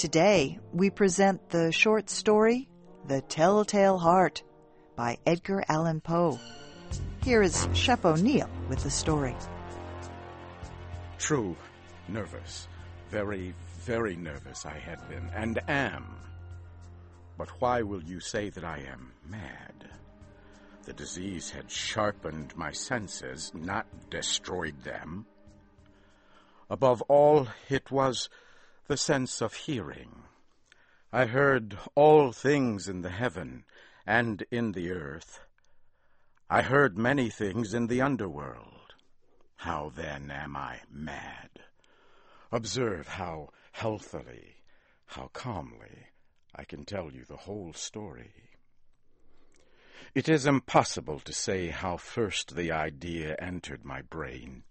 Today, we present the short story, The Telltale Heart, by Edgar Allan Poe. Here is Shep O'Neill with the story. True, nervous. Very, very nervous I had been, and am. But why will you say that I am mad? The disease had sharpened my senses, not destroyed them. Above all, it was the sense of hearing. I heard all things in the heaven and in the earth. I heard many things in the underworld. How then am I mad? Observe how healthily, how calmly I can tell you the whole story. It is impossible to say how first the idea entered my brain.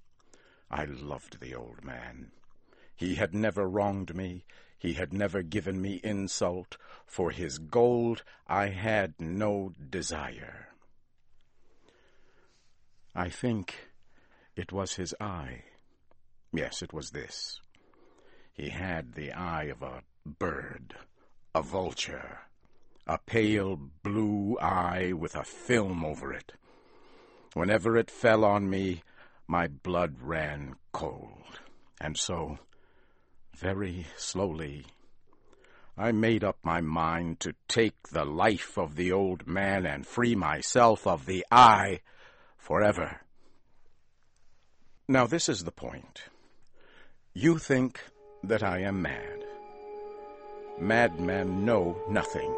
I loved the old man. He had never wronged me. He had never given me insult. For his gold I had no desire. I think it was his eye. Yes, it was this. He had the eye of a bird, a vulture, a pale blue eye with a film over it. Whenever it fell on me, my blood ran cold, and so very slowly, I made up my mind to take the life of the old man and free myself of the eye forever. Now, this is the point. You think that I am mad. Madmen know nothing.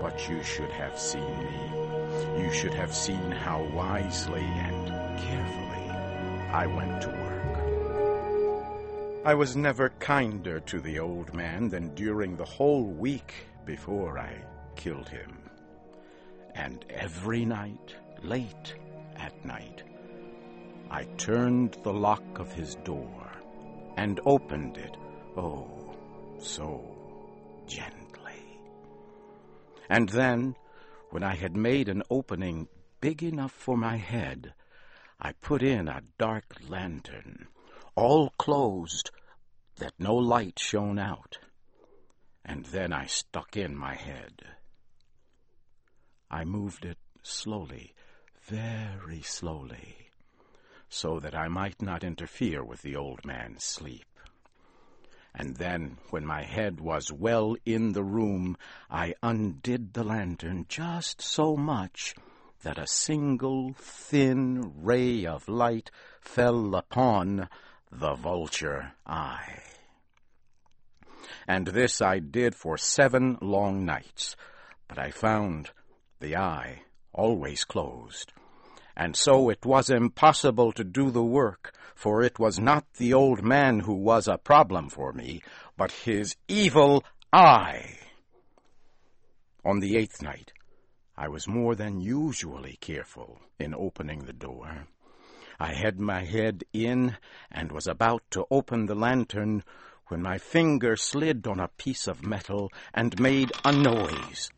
But you should have seen me. You should have seen how wisely and carefully I went to work. I was never kinder to the old man than during the whole week before I killed him. And every night, late at night, I turned the lock of his door and opened it, oh, so gently. And then, when I had made an opening big enough for my head, I put in a dark lantern all closed, that no light shone out. And then I stuck in my head. I moved it slowly, very slowly, so that I might not interfere with the old man's sleep. And then, when my head was well in the room, I undid the lantern just so much that a single thin ray of light fell upon the vulture eye. And this I did for seven long nights, but I found the eye always closed. And so it was impossible to do the work, for it was not the old man who was a problem for me, but his evil eye. On the eighth night, I was more than usually careful in opening the door. I had my head in and was about to open the lantern when my finger slid on a piece of metal and made a noise.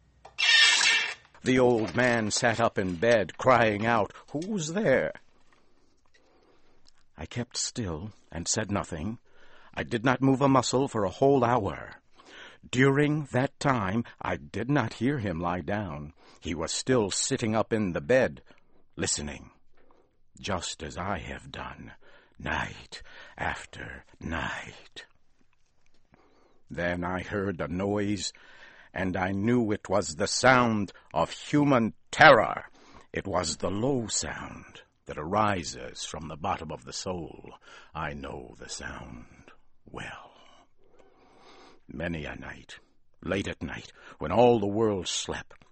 The old man sat up in bed, crying out, Who's there? I kept still and said nothing. I did not move a muscle for a whole hour. During that time, I did not hear him lie down. He was still sitting up in the bed, listening just as I have done, night after night. Then I heard a noise, and I knew it was the sound of human terror. It was the low sound that arises from the bottom of the soul. I know the sound well. Many a night, late at night, when all the world slept,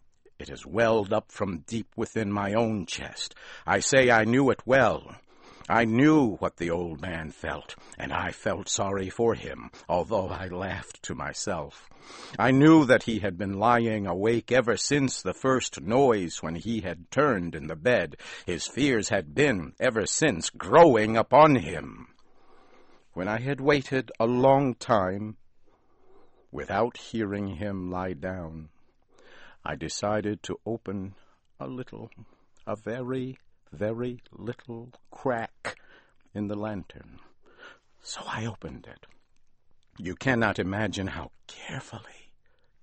it has welled up from deep within my own chest. I say I knew it well. I knew what the old man felt, and I felt sorry for him, although I laughed to myself. I knew that he had been lying awake ever since the first noise when he had turned in the bed. His fears had been, ever since, growing upon him. When I had waited a long time without hearing him lie down, I decided to open a little, a very, very little crack in the lantern. So I opened it. You cannot imagine how carefully,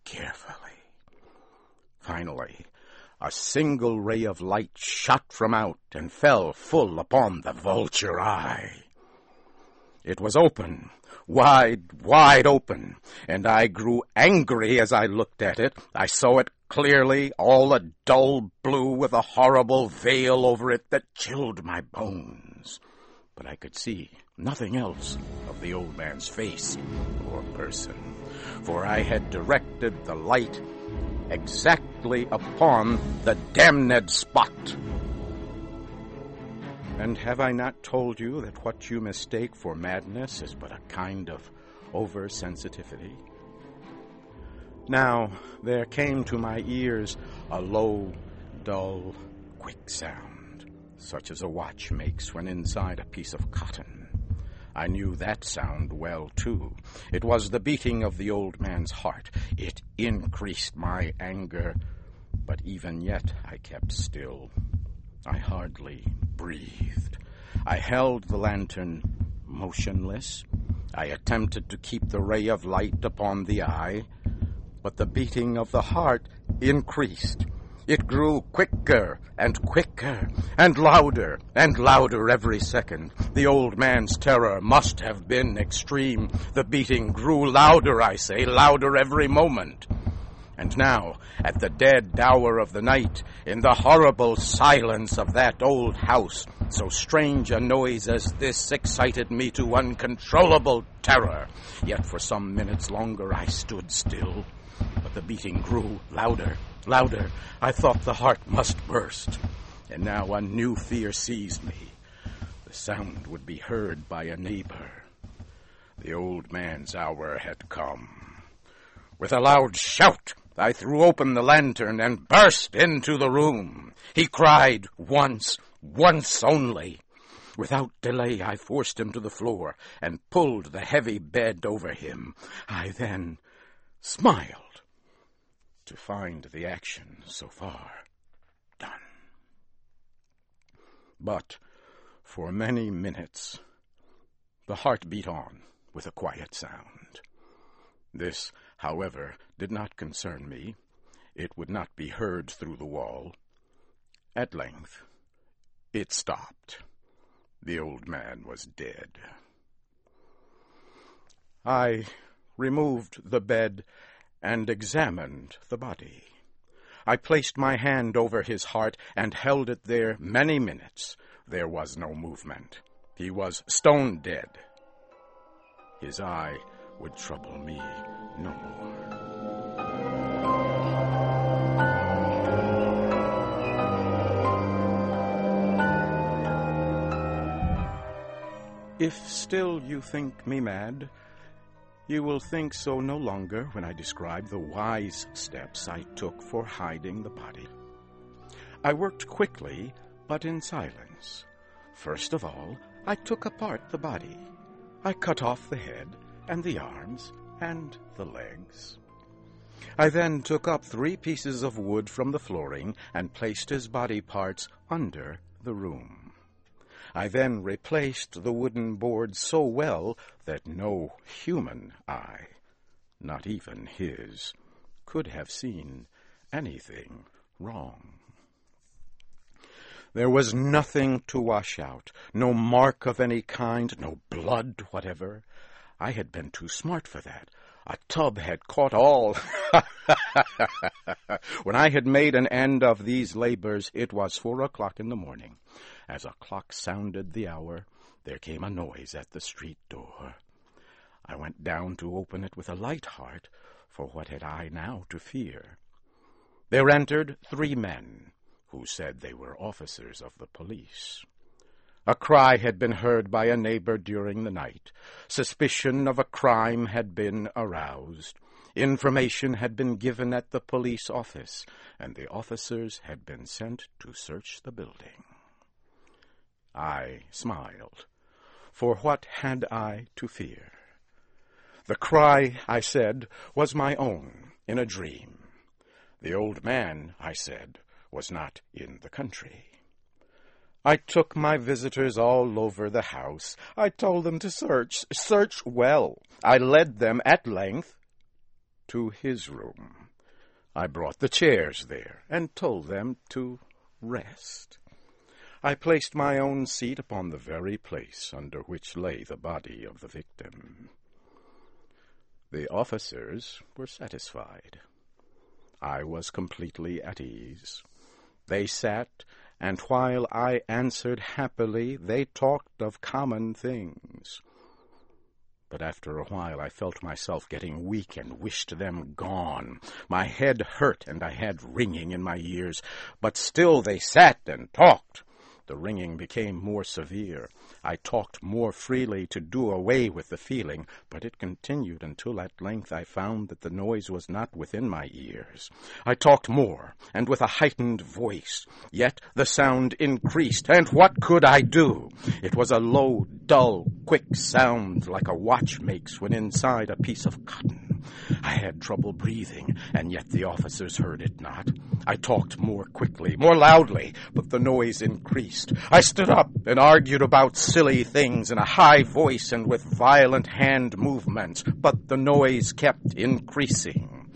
carefully. Finally, a single ray of light shot from out and fell full upon the vulture eye. It was open, wide, wide open, and I grew angry as I looked at it. I saw it clearly, all a dull blue with a horrible veil over it that chilled my bones. But I could see nothing else of the old man's face or person, for I had directed the light exactly upon the damned spot. And have I not told you that what you mistake for madness is but a kind of oversensitivity? Now there came to my ears a low, dull, quick sound, such as a watch makes when inside a piece of cotton. I knew that sound well, too. It was the beating of the old man's heart. It increased my anger, but even yet I kept still. I hardly breathed. I held the lantern motionless. I attempted to keep the ray of light upon the eye, but the beating of the heart increased. It grew quicker and quicker and louder and louder every second. The old man's terror must have been extreme. The beating grew louder, I say, louder every moment. And now, at the dead hour of the night, in the horrible silence of that old house, so strange a noise as this excited me to uncontrollable terror. Yet for some minutes longer I stood still. But the beating grew louder louder. I thought the heart must burst. And now a new fear seized me. The sound would be heard by a neighbor. The old man's hour had come. With a loud shout, I threw open the lantern and burst into the room. He cried once, once only. Without delay, I forced him to the floor and pulled the heavy bed over him. I then smiled to find the action so far done. But for many minutes the heart beat on with a quiet sound. This, however, did not concern me. It would not be heard through the wall. At length it stopped. The old man was dead. I removed the bed and examined the body. I placed my hand over his heart and held it there many minutes. There was no movement. He was stone dead. His eye would trouble me no more. If still you think me mad, you will think so no longer when I describe the wise steps I took for hiding the body. I worked quickly, but in silence. First of all, I took apart the body. I cut off the head and the arms and the legs. I then took up three pieces of wood from the flooring and placed his body parts under the room. I then replaced the wooden board so well that no human eye, not even his, could have seen anything wrong. There was nothing to wash out, no mark of any kind, no blood whatever. I had been too smart for that. A tub had caught all. when I had made an end of these labors, it was four o'clock in the morning. As a clock sounded the hour, there came a noise at the street door. I went down to open it with a light heart, for what had I now to fear? There entered three men, who said they were officers of the police. A cry had been heard by a neighbor during the night. Suspicion of a crime had been aroused. Information had been given at the police office, and the officers had been sent to search the building. I smiled, for what had I to fear? The cry, I said, was my own in a dream. The old man, I said, was not in the country. I took my visitors all over the house. I told them to search, search well. I led them at length to his room. I brought the chairs there and told them to rest. I placed my own seat upon the very place under which lay the body of the victim. The officers were satisfied. I was completely at ease. They sat, and while I answered happily, they talked of common things. But after a while I felt myself getting weak and wished them gone. My head hurt and I had ringing in my ears, but still they sat and talked. The ringing became more severe. I talked more freely to do away with the feeling, but it continued until at length I found that the noise was not within my ears. I talked more, and with a heightened voice, yet the sound increased, and what could I do? It was a low, dull, quick sound like a watch makes when inside a piece of cotton. I had trouble breathing, and yet the officers heard it not. I talked more quickly, more loudly, but the noise increased. I stood up and argued about silly things in a high voice and with violent hand movements, but the noise kept increasing.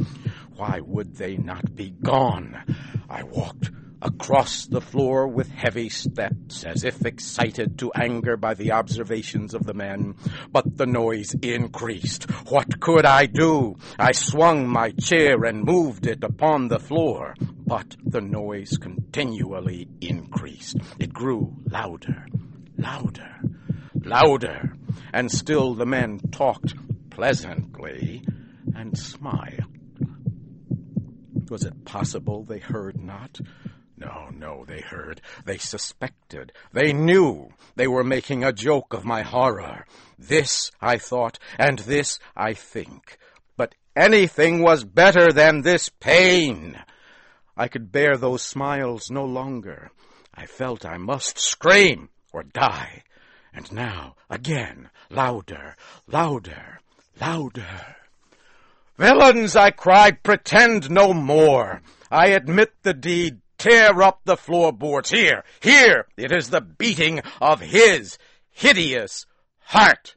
Why would they not be gone? I walked across the floor with heavy steps, as if excited to anger by the observations of the men. But the noise increased. What could I do? I swung my chair and moved it upon the floor. But the noise continually increased. It grew louder, louder, louder, and still the men talked pleasantly and smiled. Was it possible they heard not? No, no, they heard. They suspected. They knew. They were making a joke of my horror. This I thought, and this I think. But anything was better than this pain. I could bear those smiles no longer. I felt I must scream or die. And now, again, louder, louder, louder. Villains, I cried, pretend no more. I admit the deed tear up the floorboards. Here, here, it is the beating of his hideous heart.